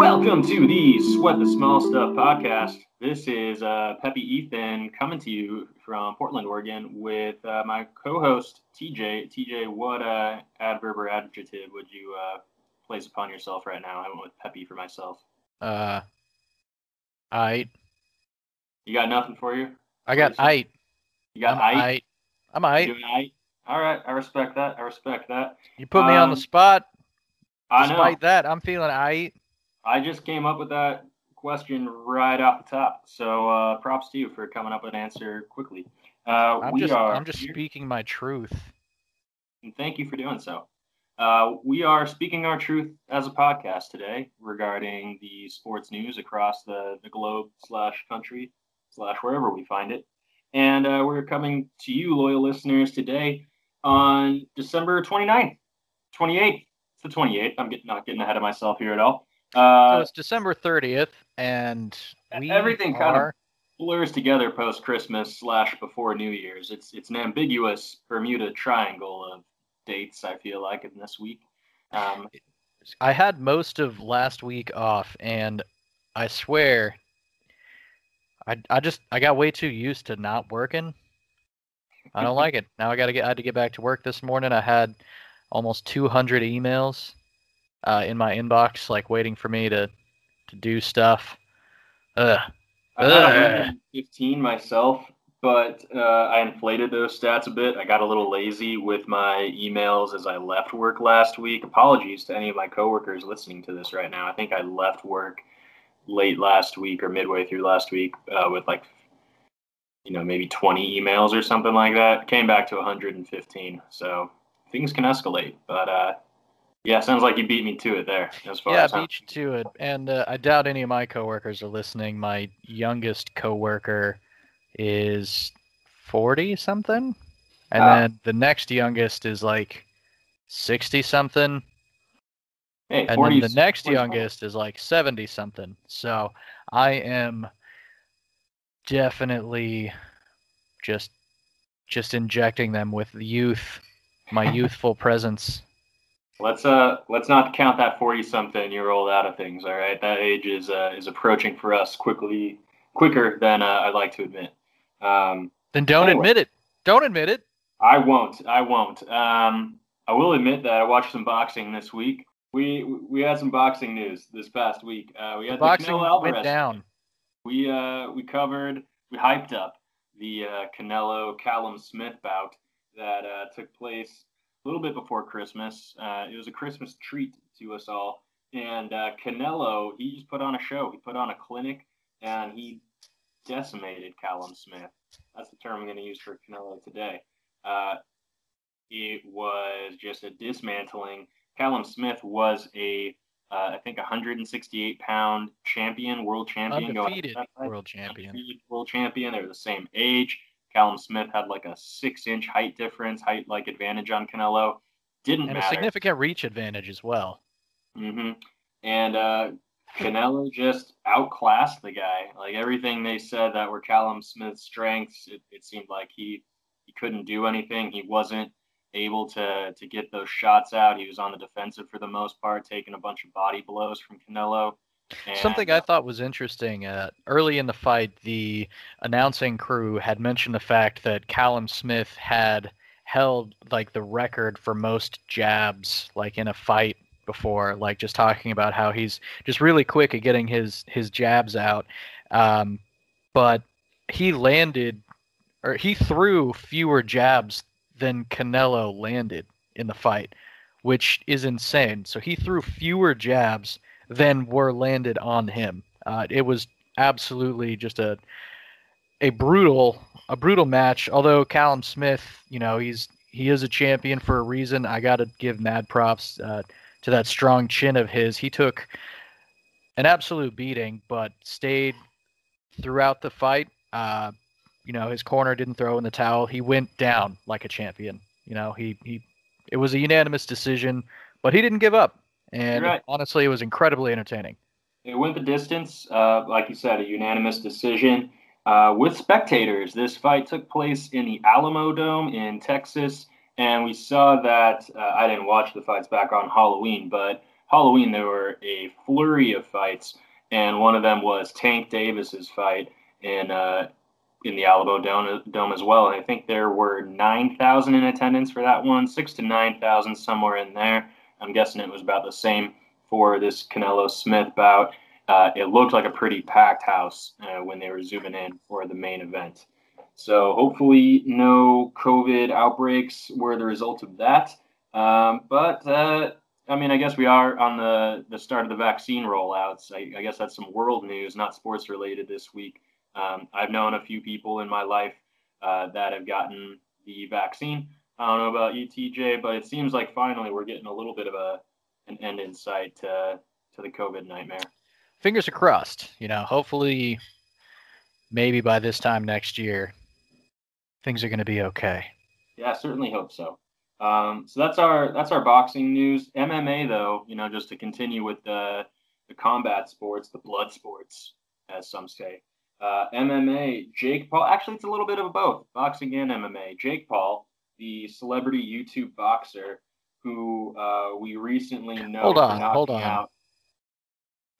Welcome to the Sweat the Small Stuff podcast. This is uh, Peppy Ethan coming to you from Portland, Oregon, with uh, my co-host TJ. TJ, what uh, adverb or adjective would you uh, place upon yourself right now? I went with Peppy for myself. Uh, I You got nothing for you? I got I. You got I. I'm I. All right, I respect that. I respect that. You put me on Um, the spot. I know. That, I'm feeling I. I just came up with that question right off the top. So uh, props to you for coming up with an answer quickly. Uh, I'm we just are I'm just here- speaking my truth. and thank you for doing so. Uh, we are speaking our truth as a podcast today regarding the sports news across the, the globe slash country slash wherever we find it. And uh, we're coming to you, loyal listeners, today on December 29th, 28th. It's the 28th. I'm getting, not getting ahead of myself here at all. So Uh, it's December 30th, and everything kind of- blurs together post Christmas slash before New Year's. It's it's an ambiguous Bermuda Triangle of dates. I feel like in this week. Um, I had most of last week off, and I swear, I I just I got way too used to not working. I don't like it. Now I gotta get I had to get back to work this morning. I had almost 200 emails uh, in my inbox, like waiting for me to to do stuff. Ugh. I had Ugh. 115 myself, but uh, I inflated those stats a bit. I got a little lazy with my emails as I left work last week. Apologies to any of my coworkers listening to this right now. I think I left work late last week or midway through last week uh, with like you know maybe 20 emails or something like that. Came back to 115. So things can escalate, but uh, yeah, sounds like you beat me to it there. As far Yeah, as beat you to it. And uh, I doubt any of my coworkers are listening. My youngest coworker is 40 something. And Ah. then the next youngest is like 60 something. hey, And 40 then the next 40 's fine. youngest is like 70 something. So I am definitely just just injecting them with youth, my youthful presence. Let's uh let's not count that forty something year old out of things. All right, that age is uh, is approaching for us quickly, quicker than uh, I'd like to admit. Um, Then don't Anyway. admit it. Don't admit it. I won't. I won't. Um, I will admit that I watched some boxing this week. We we had some boxing news this past week. Uh, we The had boxing the Canelo Alvarez. went down. We uh we covered we hyped up the uh, Canelo Callum Smith bout that uh, took place a little bit before Christmas. Uh, it was a Christmas treat to us all. And uh, Canelo, he just put on a show. He put on a clinic, and he decimated Callum Smith. That's the term I'm going to use for Canelo today. Uh, it was just a dismantling. Callum Smith was a uh, I think 168 pound champion, world champion, Undefeated fight. world champion. Undefeated world champion. They were the same age. Callum Smith had like a six inch height difference, height like advantage on Canelo. Didn't And a significant reach advantage as well. hmm And uh, Canelo just outclassed the guy. Like everything they said that were Callum Smith's strengths, it, it seemed like he he couldn't do anything. He wasn't able to to get those shots out. He was on the defensive for the most part, taking a bunch of body blows from Canelo. And, Something I thought was interesting uh, early in the fight, the announcing crew had mentioned the fact that Callum Smith had held like the record for most jabs like in a fight before like just talking about how he's just really quick at getting his his jabs out um, but he landed or he threw fewer jabs than Canelo landed in the fight which is insane. So he threw fewer jabs than were landed on him. Uh, it was absolutely just a a brutal a brutal match. Although Callum Smith, you know, he's he is a champion for a reason. I got to give mad props uh, to that strong chin of his. He took an absolute beating, but stayed throughout the fight. Uh, you know, his corner didn't throw in the towel. He went down like a champion. You know, he he it was a unanimous decision, but he didn't give up. And right. honestly, it was incredibly entertaining. It went the distance. Uh, like you said, a unanimous decision. Uh, with spectators, this fight took place in the Alamo Dome in Texas, and we saw that. Uh, I didn't watch the fights back on Halloween, but Halloween there were a flurry of fights, and one of them was Tank Davis's fight in uh, in the Alamo Dome, Dome as well. And I think there were nine thousand in attendance for that one, six to nine thousand somewhere in there. I'm guessing it was about the same for this Canelo Smith bout. Uh, it looked like a pretty packed house uh, when they were zooming in for the main event. So hopefully, no COVID outbreaks were the result of that. Um, but uh, I mean, I guess we are on the the start of the vaccine rollouts. I, I guess that's some world news, not sports related this week. Um, I've known a few people in my life uh, that have gotten the vaccine. I don't know about you, TJ, but it seems like finally we're getting a little bit of a an end in sight to to the COVID nightmare. Fingers are crossed. You know, hopefully, maybe by this time next year, things are going to be okay. Yeah, I certainly hope so. Um, so that's our that's our boxing news. MMA though, you know, just to continue with the the combat sports, the blood sports, as some say. Uh, MMA, Jake Paul. Actually, it's a little bit of both, boxing and MMA. Jake Paul, the celebrity YouTube boxer, who uh, we recently know. Hold on, hold on. Out.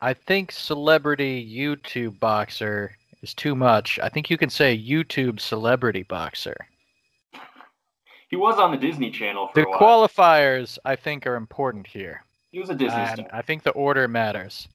I think celebrity YouTube boxer is too much. I think you can say YouTube celebrity boxer. He was on the Disney Channel for a while. the qualifiers, I think, are important here. He was a Disney and star. I think the order matters.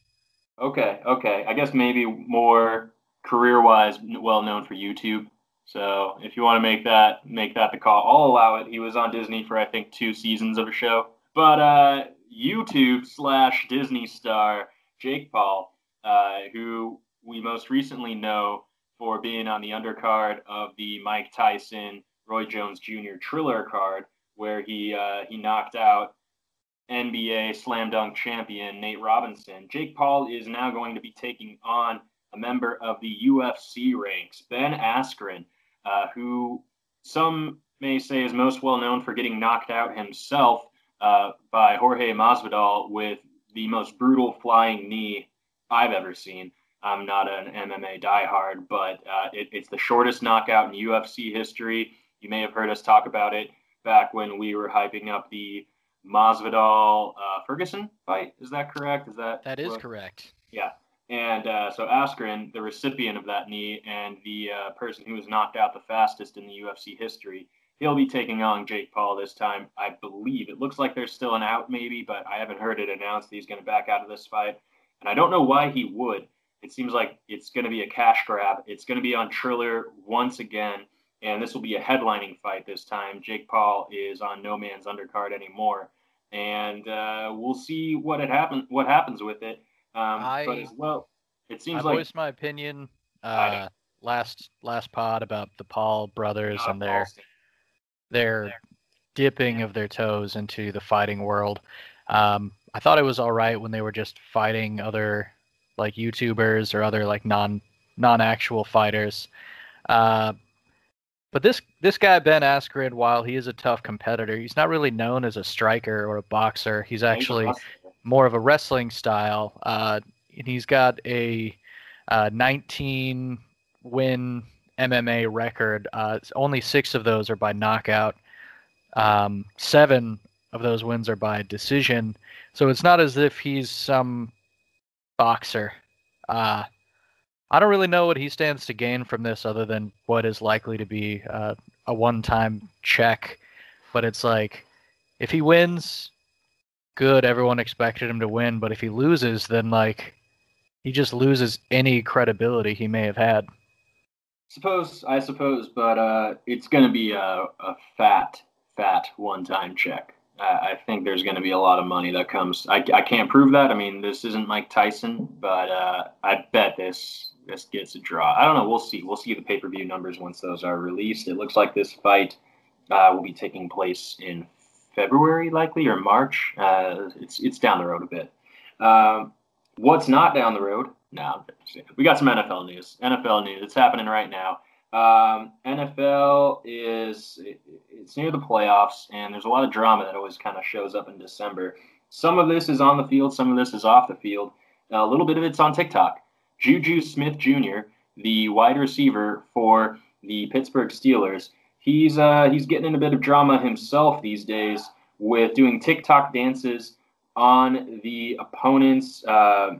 Okay, okay. I guess maybe more career-wise, well known for YouTube. So if you want to make that make that the call, I'll allow it. He was on Disney for I think two seasons of a show. But uh, YouTube slash Disney star Jake Paul, uh, who we most recently know for being on the undercard of the Mike Tyson Roy Jones Jr. Triller card, where he uh, he knocked out NBA slam dunk champion Nate Robinson. Jake Paul is now going to be taking on a member of the UFC ranks, Ben Askren, uh, who some may say is most well known for getting knocked out himself uh, by Jorge Masvidal with the most brutal flying knee I've ever seen. I'm not an MMA diehard, but uh, it, it's the shortest knockout in UFC history. You may have heard us talk about it back when we were hyping up the Masvidal uh, Ferguson fight. Is that correct? Is that that is what? correct? Yeah. And uh, so Askren, the recipient of that knee and the uh, person who was knocked out the fastest in the UFC history, he'll be taking on Jake Paul this time. I believe it looks like there's still an out, maybe, but I haven't heard it announced that he's going to back out of this fight. And I don't know why he would. It seems like it's going to be a cash grab. It's going to be on Triller once again, and this will be a headlining fight this time. Jake Paul is on no man's undercard anymore, and uh, we'll see what it happen what happens with it. Um, I, but as well, it seems I like voiced my opinion uh, last last pod about the Paul brothers uh, and their their dipping of their toes into the fighting world. Um, I thought it was all right when they were just fighting other like YouTubers or other like non non actual fighters. Uh, but this this guy Ben Askren, while he is a tough competitor, he's not really known as a striker or a boxer. He's actually more of a wrestling style. Uh, and he's got a uh, 19 win MMA record. Uh, only six of those are by knockout. Um, seven of those wins are by decision. So it's not as if he's some boxer. Uh, I don't really know what he stands to gain from this other than what is likely to be uh, a one time check. But it's like, if he wins, good. Everyone expected him to win, but if he loses, then like he just loses any credibility he may have had. Suppose I suppose, but uh, it's going to be a, a fat, fat one-time check. I think there's going to be a lot of money that comes. I, I can't prove that. I mean, this isn't Mike Tyson, but uh, I bet this this gets a draw. I don't know. We'll see. We'll see the pay per view numbers once those are released. It looks like this fight uh, will be taking place in February, likely or March. Uh, it's it's down the road a bit. Um, what's not down the road? No, we got some NFL news. NFL news. It's happening right now. Um, NFL is it's near the playoffs, and there's a lot of drama that always kind of shows up in December. Some of this is on the field, some of this is off the field. Now, a little bit of it's on TikTok. Juju Smith Jr., the wide receiver for the Pittsburgh Steelers, he's uh, he's getting in a bit of drama himself these days with doing TikTok dances on the opponent's uh,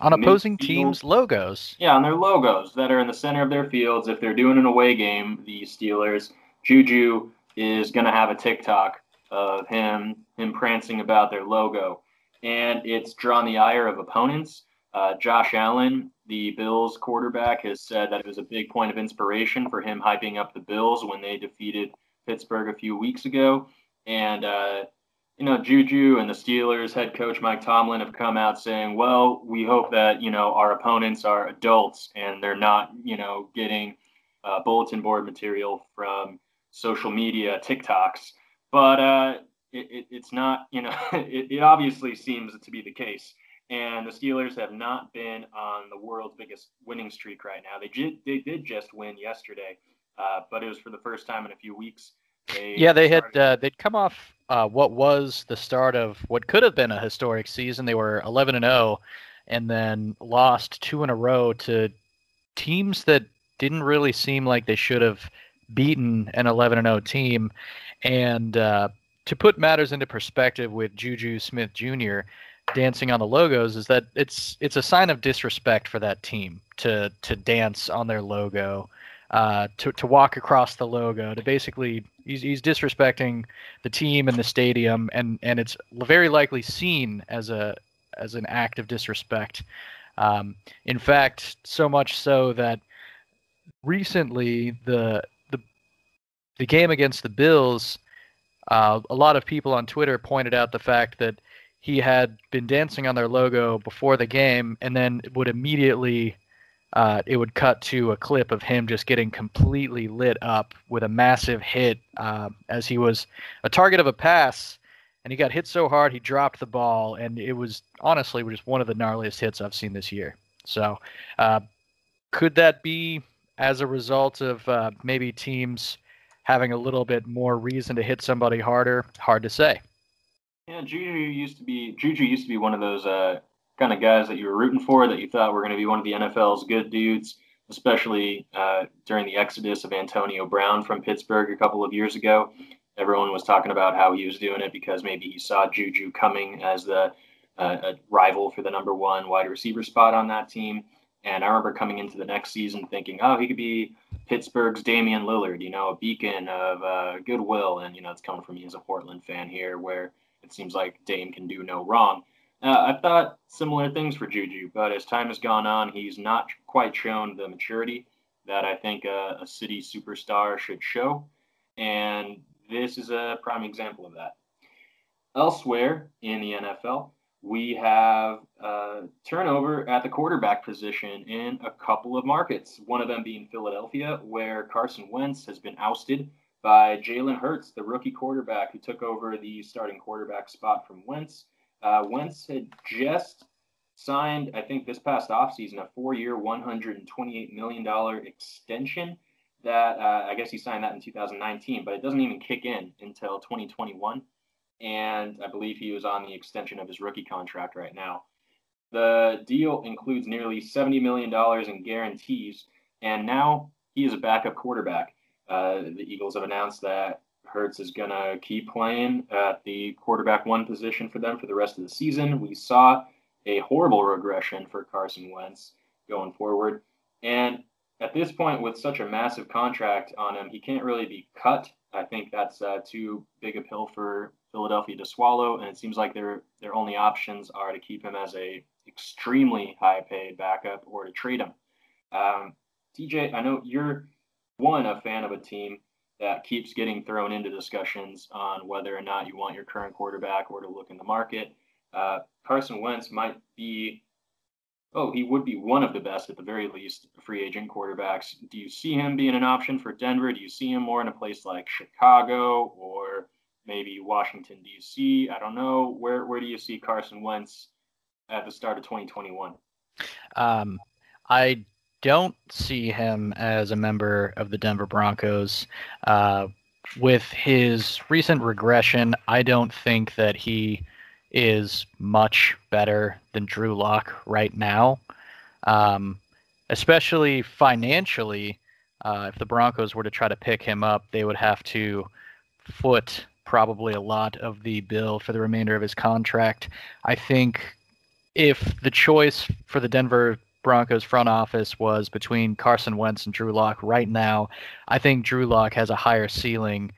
on opposing teams' logos. Yeah, on their logos that are in the center of their fields. If they're doing an away game, the Steelers, Juju is going to have a TikTok of him him prancing about their logo, and it's drawn the ire of opponents. Uh, Josh Allen, the Bills quarterback, has said that it was a big point of inspiration for him hyping up the Bills when they defeated Pittsburgh a few weeks ago. And uh, you know, Juju and the Steelers head coach Mike Tomlin have come out saying, well, we hope that, you know, our opponents are adults and they're not, you know, getting uh, bulletin board material from social media, TikToks. But uh, it, it, it's not, you know, it, it obviously seems to be the case. And the Steelers have not been on the world's biggest winning streak right now. They did, they did just win yesterday, uh, but it was for the first time in a few weeks. They yeah, they had uh, they'd come off uh, what was the start of what could have been a historic season. They were 11 and 0, and then lost two in a row to teams that didn't really seem like they should have beaten an 11 and 0 team. And uh, to put matters into perspective with Juju Smith Jr. dancing on the logos is that it's it's a sign of disrespect for that team to to dance on their logo uh, to to walk across the logo to basically he's he's disrespecting the team and the stadium and and it's very likely seen as a as an act of disrespect. Um, in fact, so much so that recently the the the game against the Bills, uh, a lot of people on Twitter pointed out the fact that he had been dancing on their logo before the game and then would immediately uh, it would cut to a clip of him just getting completely lit up with a massive hit uh, as he was a target of a pass and he got hit so hard he dropped the ball and it was honestly just one of the gnarliest hits i've seen this year. So uh, could that be as a result of uh, maybe teams having a little bit more reason to hit somebody harder? Hard to say yeah juju used to be juju used to be one of those uh, kind of guys that you were rooting for that you thought were going to be one of the NFL's good dudes, especially uh, during the exodus of Antonio Brown from Pittsburgh a couple of years ago. Everyone was talking about how he was doing it because maybe he saw Juju coming as the uh, rival for the number one wide receiver spot on that team. And I remember coming into the next season thinking, oh, he could be Pittsburgh's Damian Lillard, you know, a beacon of uh, goodwill. And, you know, it's coming from me as a Portland fan here where it seems like Dame can do no wrong. Uh, I thought similar things for Juju, but as time has gone on, he's not quite shown the maturity that I think a, a city superstar should show. And this is a prime example of that. Elsewhere in the NFL, we have turnover at the quarterback position in a couple of markets. One of them being Philadelphia, where Carson Wentz has been ousted by Jalen Hurts, the rookie quarterback who took over the starting quarterback spot from Wentz. Uh, Wentz had just signed, I think, this past offseason, a four year, $128 million extension that uh, I guess he signed that in 2019, but it doesn't even kick in until 2021. And I believe he was on the extension of his rookie contract right now. The deal includes nearly $70 million in guarantees, and now he is a backup quarterback. Uh, the Eagles have announced that Hurts is going to keep playing at the quarterback one position for them for the rest of the season. We saw a horrible regression for Carson Wentz going forward. And at this point, with such a massive contract on him, he can't really be cut. I think that's uh, too big a pill for Philadelphia to swallow. And it seems like their their only options are to keep him as a extremely high paid backup or to trade him. Um, TJ, I know you're one a fan of a team that keeps getting thrown into discussions on whether or not you want your current quarterback or to look in the market. Uh, Carson Wentz might be, oh, he would be one of the best at the very least free agent quarterbacks. Do you see him being an option for Denver? Do you see him more in a place like Chicago or maybe Washington D.C.? I don't know. Where where do you see Carson Wentz at the start of 2021? Um, I don't see him as a member of the Denver Broncos. Uh, with his recent regression, I don't think that he is much better than Drew Lock right now, um, especially financially. Uh, if the Broncos were to try to pick him up, they would have to foot probably a lot of the bill for the remainder of his contract. I think if the choice for the Denver Broncos front office was between Carson Wentz and Drew Lock right now, I think Drew Lock has a higher ceiling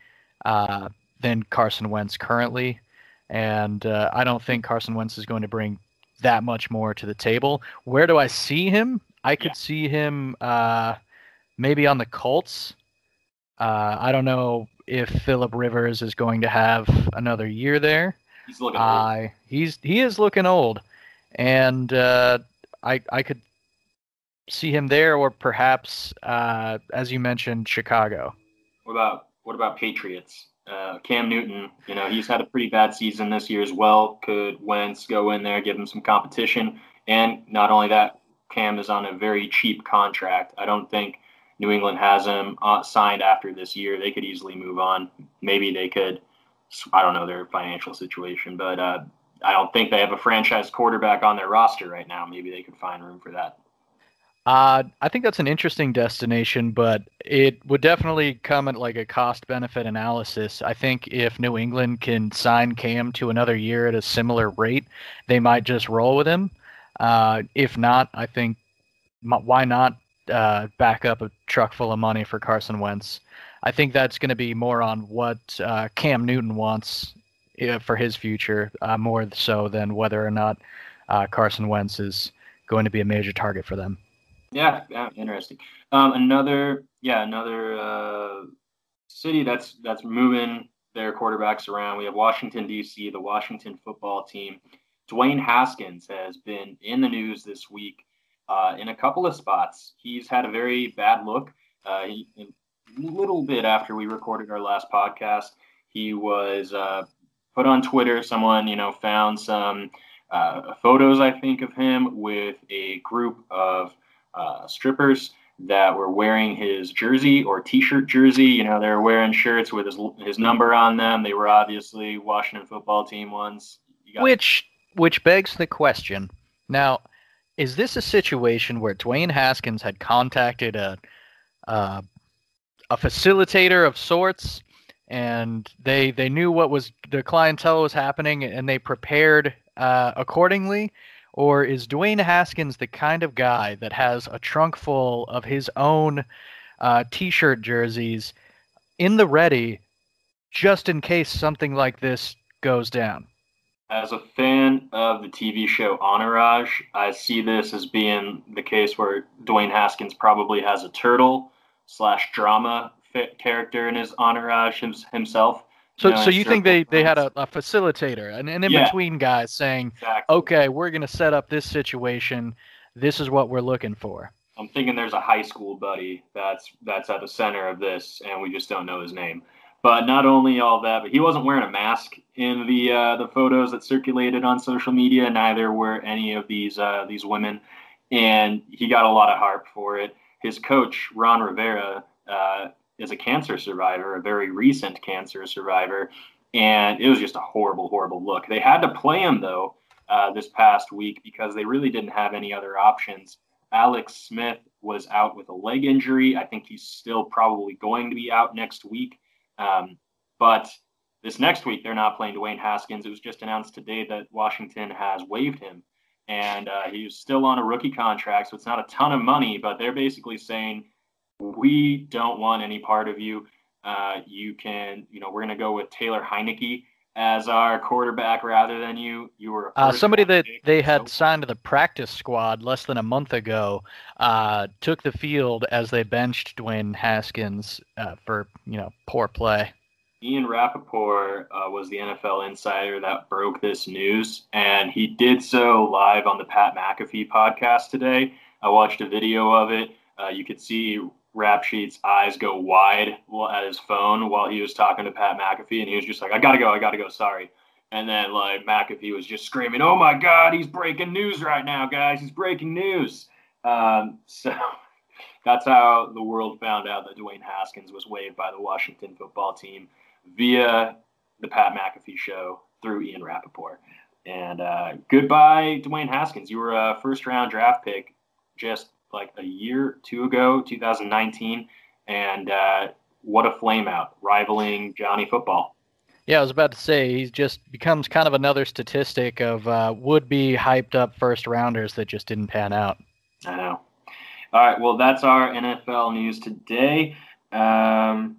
uh, than Carson Wentz currently. And uh, I don't think Carson Wentz is going to bring that much more to the table. Where do I see him? I could yeah. see him uh, maybe on the Colts. Uh, I don't know if Philip Rivers is going to have another year there. He's looking old. he's he is looking old, and uh, I I could see him there, or perhaps uh, as you mentioned, Chicago. What about what about Patriots? Uh, Cam Newton, you know, he's had a pretty bad season this year as well. Could Wentz go in there, give him some competition? And not only that, Cam is on a very cheap contract. I don't think New England has him uh, signed after this year. They could easily move on. Maybe they could. I don't know their financial situation, but uh, I don't think they have a franchise quarterback on their roster right now. Maybe they could find room for that. Uh, I think that's an interesting destination, but it would definitely come at like a cost benefit analysis. I think if New England can sign Cam to another year at a similar rate, they might just roll with him. Uh, if not, I think why not uh, back up a truck full of money for Carson Wentz? I think that's going to be more on what uh, Cam Newton wants uh, for his future, uh, more so than whether or not uh, Carson Wentz is going to be a major target for them. Yeah, yeah interesting. Um, another, yeah, another uh, city that's that's moving their quarterbacks around. We have Washington D.C., the Washington Football Team. Dwayne Haskins has been in the news this week uh, in a couple of spots. He's had a very bad look. Uh, he, a little bit after we recorded our last podcast, he was uh, put on Twitter. Someone, you know, found some uh, photos, I think, of him with a group of uh, strippers that were wearing his jersey or T-shirt jersey. You know, they were wearing shirts with his his number on them. They were obviously Washington football team ones. Which which begs the question. Now, is this a situation where Dwayne Haskins had contacted a uh, a facilitator of sorts, and they they knew what was the clientele was happening, and they prepared uh, accordingly? Or is Dwayne Haskins the kind of guy that has a trunk full of his own uh, T-shirt jerseys in the ready, just in case something like this goes down? as a fan of the TV show Entourage, I see this as being the case where Dwayne Haskins probably has a turtle slash drama character in his Entourage himself. So, you know, so you think they, they had a, a facilitator, an, an in between yeah, guy saying, exactly. okay, we're going to set up this situation. This is what we're looking for. I'm thinking there's a high school buddy that's that's at the center of this, and we just don't know his name. But not only all that, but he wasn't wearing a mask in the uh, the photos that circulated on social media. Neither were any of these uh, these women, and he got a lot of harp for it. His coach Ron Rivera uh, is a cancer survivor, a very recent cancer survivor, and it was just a horrible, horrible look. They had to play him though uh, this past week because they really didn't have any other options. Alex Smith was out with a leg injury. I think he's still probably going to be out next week. Um, but this next week, they're not playing Dwayne Haskins. It was just announced today that Washington has waived him. And uh, he's still on a rookie contract, so it's not a ton of money, but they're basically saying, we don't want any part of you. Uh, you can, you know, we're going to go with Taylor Heinicke as our quarterback rather than you. You were uh, somebody that they had so. signed to the practice squad less than a month ago. Uh, took the field as they benched Dwayne Haskins uh, for you know poor play. Ian Rapoport uh, was the NFL insider that broke this news, and he did so live on the Pat McAfee podcast today. I watched a video of it. Uh, you could see Rap Sheet's eyes go wide at his phone while he was talking to Pat McAfee, and he was just like, "I gotta go, I gotta go, sorry." And then like McAfee was just screaming, "Oh my God, he's breaking news right now, guys! He's breaking news!" Um, so that's how the world found out that Dwayne Haskins was waived by the Washington football team via the Pat McAfee show through Ian Rapoport. And uh, goodbye, Dwayne Haskins. You were a first round draft pick just like a year, two ago, 2019. And uh, what a flame out, rivaling Johnny Football. Yeah, I was about to say he just becomes kind of another statistic of uh, would-be hyped up first rounders that just didn't pan out. I know. All right, well, that's our NFL news today. Um,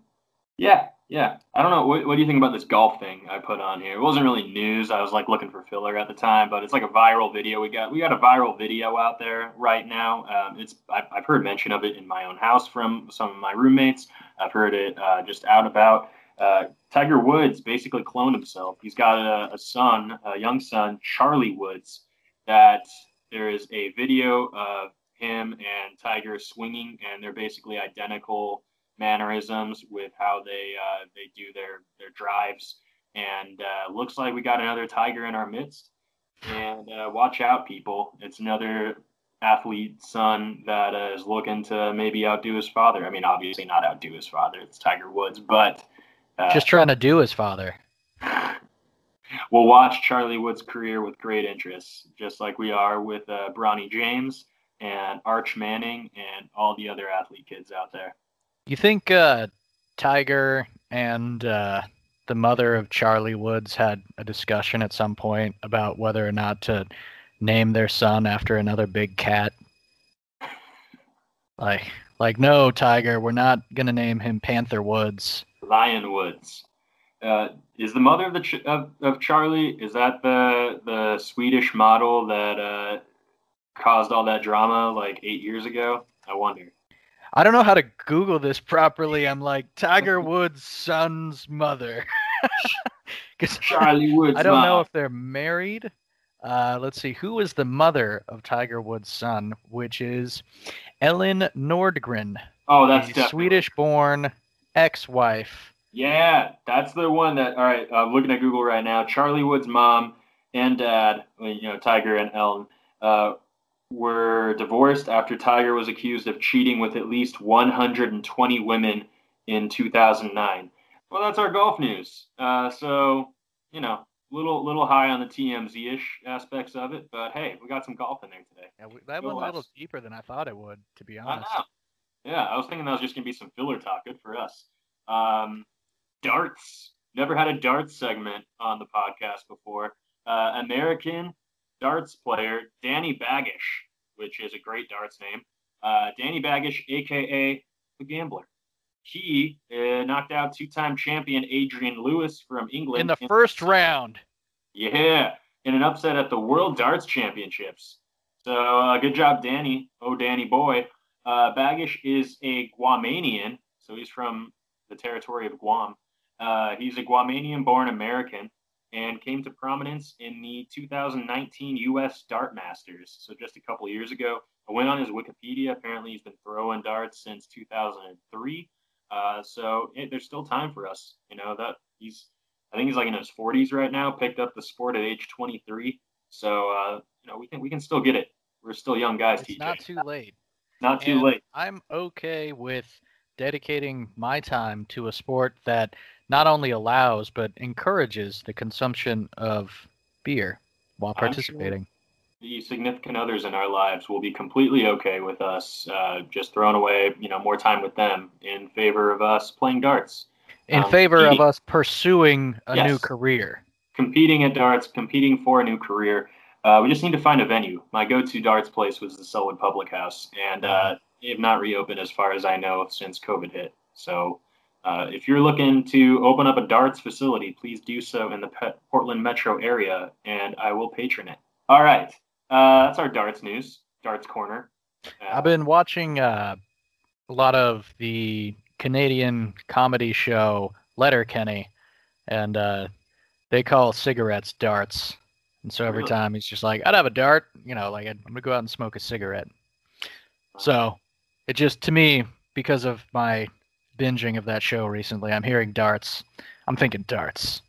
yeah, yeah. I don't know. What, what, do you think about this golf thing I put on here? It wasn't really news. I was like looking for filler at the time, but it's like a viral video. We got we got a viral video out there right now. Um, it's I've, I've heard mention of it in my own house from some of my roommates. I've heard it uh, just out about. Uh, Tiger Woods basically cloned himself. He's got a, a son, a young son, Charlie Woods. That there is a video of him and Tiger swinging, and they're basically identical mannerisms with how they uh, they do their their drives. And uh, looks like we got another Tiger in our midst. And uh, watch out, people! It's another athlete son that uh, is looking to maybe outdo his father. I mean, obviously not outdo his father. It's Tiger Woods, but uh, just trying to do his father. we'll watch Charlie Wood's career with great interest, just like we are with uh, Bronny James and Arch Manning and all the other athlete kids out there. You think uh, Tiger and uh, the mother of Charlie Woods had a discussion at some point about whether or not to name their son after another big cat? Like, like no, Tiger, we're not gonna name him Panther Woods. Lion Woods. Uh, is the mother of the Ch- of, of Charlie? Is that the the Swedish model that uh, caused all that drama like eight years ago? I wonder. I don't know how to Google this properly. I'm like Tiger Woods' son's mother. Charlie Woods. I don't mom. know if they're married. Uh, let's see. Who is the mother of Tiger Woods' son? Which is Elin Nordegren. Oh, that's Swedish-born ex-wife. Yeah, that's the one that. All right, I'm looking at Google right now. Charlie Wood's mom and dad, you know, Tiger and Elin, uh, were divorced after Tiger was accused of cheating with at least 120 women in 2009. Well, that's our golf news. Uh, so, you know, little little high on the TMZ ish aspects of it, but hey, we got some golf in there today. Yeah, we, that Go went a little deeper than I thought it would, to be honest. I yeah, I was thinking that was just gonna be some filler talk. Good for us. Um, darts. Never had a darts segment on the podcast before. Uh, American darts player Danny Baggish, which is a great darts name. Uh, Danny Baggish, aka the Gambler. He uh, knocked out two-time champion Adrian Lewis from England in the in first round. Yeah, in an upset at the World Darts Championships. So uh, good job, Danny. Oh, Danny boy. Uh, Baggish is a Guamanian, so he's from the territory of Guam. Uh, he's a Guamanian-born American and came to prominence in the 2019 U.S. Dart Masters. So just a couple years ago, I went on his Wikipedia. Apparently, he's been throwing darts since 2003. Uh, so it, there's still time for us. You know that he's, I think he's like in his 40s right now. Picked up the sport at age 23. So uh, you know we can we can still get it. We're still young guys. It's TJ. not too late. Not too and late. I'm okay with dedicating my time to a sport that not only allows but encourages the consumption of beer while participating. Sure the significant others in our lives will be completely okay with us uh, just throwing away, you know, more time with them in favor of us playing darts. In um, favor competing. of us pursuing a yes. new career. Competing at darts, competing for a new career. Uh, we just need to find a venue. My go-to darts place was the Sellwood Public House, and uh, they have not reopened as far as I know since COVID hit. So uh, if you're looking to open up a darts facility, please do so in the Pe- Portland metro area, and I will patron it. All right, uh, that's our darts news, darts corner. Uh, I've been watching uh, a lot of the Canadian comedy show Letterkenny, and uh, they call cigarettes darts. And so every really? time he's just like, "I'd have a dart," you know, like I'm gonna go out and smoke a cigarette. So it just to me because of my binging of that show recently. I'm hearing darts. I'm thinking darts.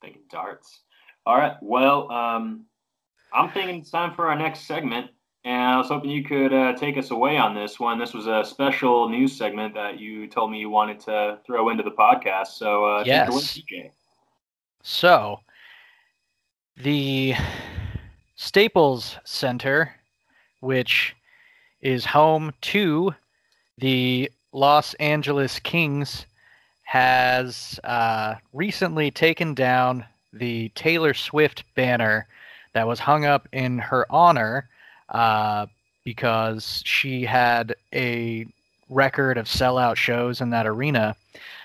Thinking darts. All right. Well, um, I'm thinking it's time for our next segment. And I was hoping you could uh, take us away on this one. This was a special news segment that you told me you wanted to throw into the podcast. So, uh, yes. away, So, the Staples Center, which is home to the Los Angeles Kings has uh, recently taken down the Taylor Swift banner that was hung up in her honor uh, because she had a record of sellout shows in that arena.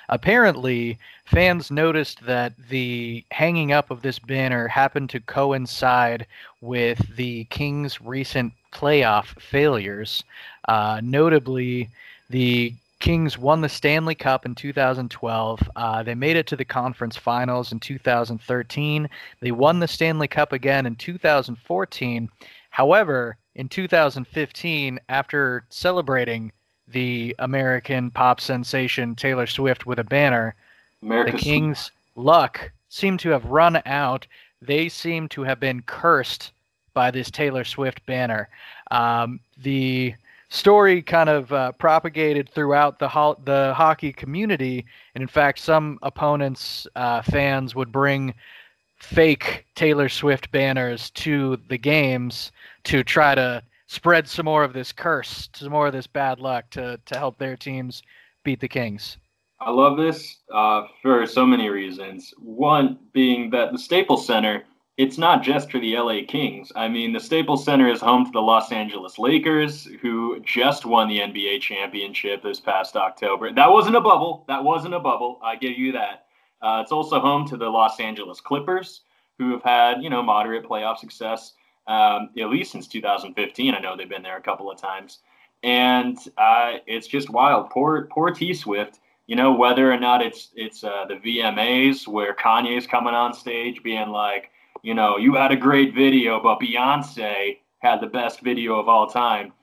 Apparently, fans noticed that the hanging up of this banner happened to coincide with the Kings' recent playoff failures. Uh, notably, the Kings won the Stanley Cup in 2012. Uh, they made it to the conference finals in 2013. They won the Stanley Cup again in 2014. However, in 2015, after celebrating the American pop sensation Taylor Swift with a banner, the Kings' luck seemed to have run out. They seem to have been cursed by this Taylor Swift banner. Um, the story kind of uh, propagated throughout the ho- the hockey community, and in fact, some opponents' uh, fans would bring fake Taylor Swift banners to the games to try to spread some more of this curse, some more of this bad luck to to help their teams beat the Kings. I love this uh, for so many reasons. One being that the Staples Center it's not just for the LA Kings. I mean, the Staples Center is home to the Los Angeles Lakers, who just won the NBA championship this past October. That wasn't a bubble. That wasn't a bubble. I give you that. Uh, it's also home to the Los Angeles Clippers, who have had, you know, moderate playoff success um, at least since 2015. I know they've been there a couple of times. And uh, it's just wild. Poor, poor T Swift. You know, whether or not it's it's uh, the VMAs where Kanye's coming on stage being like, you know, you had a great video, but Beyonce had the best video of all time.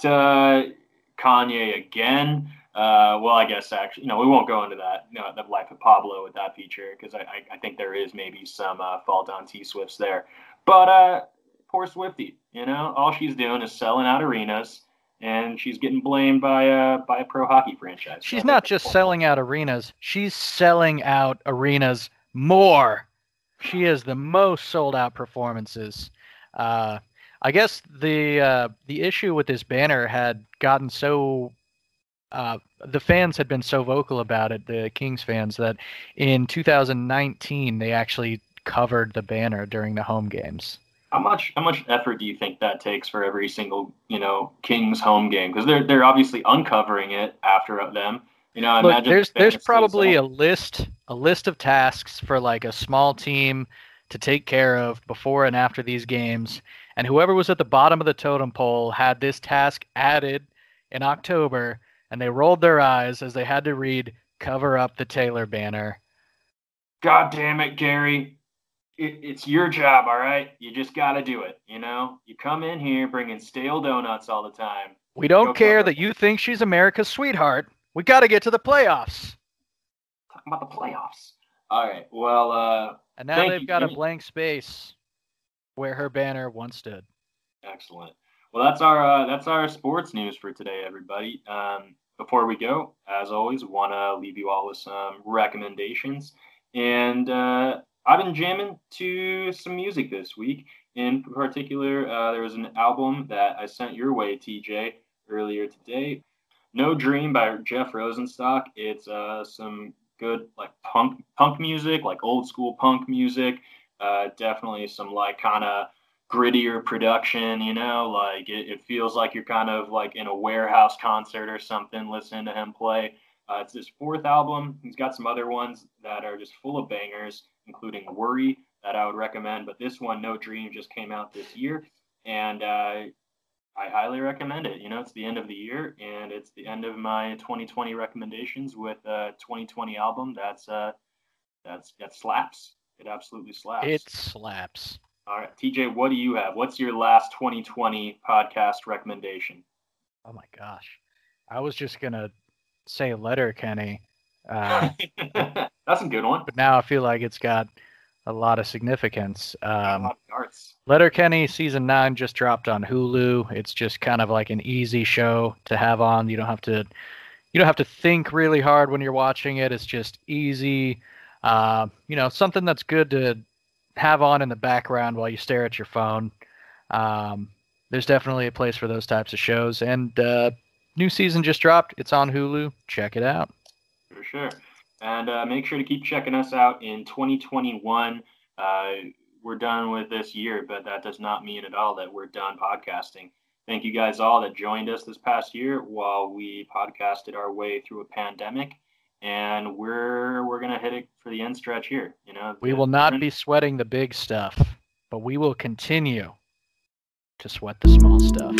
To Kanye again. Uh, well, I guess actually, you know, we won't go into that, you know, the life of Pablo with that feature because I, I, I, think there is maybe some uh, fault on T Swifts there. But uh, poor Swifty, you know, all she's doing is selling out arenas and she's getting blamed by a by a pro hockey franchise. She's not just selling out arenas; she's selling out arenas more she has the most sold out performances. Uh, I guess the uh, the issue with this banner had gotten so uh, the fans had been so vocal about it, the Kings fans, that in 2019 they actually covered the banner during the home games. How much how much effort do you think that takes for every single you know Kings home game? Because they're they're obviously uncovering it after them. You know, I Look, there's there's probably a list a list of tasks for like a small team to take care of before and after these games, and whoever was at the bottom of the totem pole had this task added in October, and they rolled their eyes as they had to read "cover up the Taylor banner." God damn it, Gary! It, it's your job, all right. You just got to do it. You know, you come in here bringing stale donuts all the time. We don't care that you think she's America's sweetheart. We got to get to the playoffs. Talking about the playoffs. All right. Well, uh, and now they've you, got Jimmy. a blank space where her banner once stood. Excellent. Well, that's our uh, that's our sports news for today, everybody. Um, before we go, as always, want to leave you all with some recommendations. And uh, I've been jamming to some music this week. In particular, uh, there was an album that I sent your way, TJ, earlier today no Dream by Jeff Rosenstock. It's uh, some good like punk punk music, like old school punk music. Uh, definitely some like kind of grittier production. You know, like it, it, feels like you're kind of like in a warehouse concert or something listening to him play. Uh, it's his fourth album. He's got some other ones that are just full of bangers, including Worry that I would recommend. But this one, No Dream, just came out this year, and uh, I highly recommend it. You know, it's the end of the year, and it's the end of my 2020 recommendations with a 2020 album. That's uh, that's that slaps. It absolutely slaps. It slaps. All right, TJ, what do you have? What's your last 2020 podcast recommendation? Oh my gosh, I was just gonna say Letterkenny. Uh, that's a good one. But now I feel like it's got a lot of significance. Um, arts. Letterkenny season nine just dropped on Hulu. It's just kind of like an easy show to have on. You don't have to you don't have to think really hard when you're watching it. It's just easy. Uh, you know, something that's good to have on in the background while you stare at your phone. Um, there's definitely a place for those types of shows. And uh, new season just dropped. It's on Hulu. Check it out. For sure. And uh, make sure to keep checking us out in 2021. Uh, we're done with this year, but that does not mean at all that we're done podcasting. Thank you guys all that joined us this past year while we podcasted our way through a pandemic. And we're we're gonna hit it for the end stretch here. You know, we will not be sweating the big stuff, but we will continue to sweat the small stuff.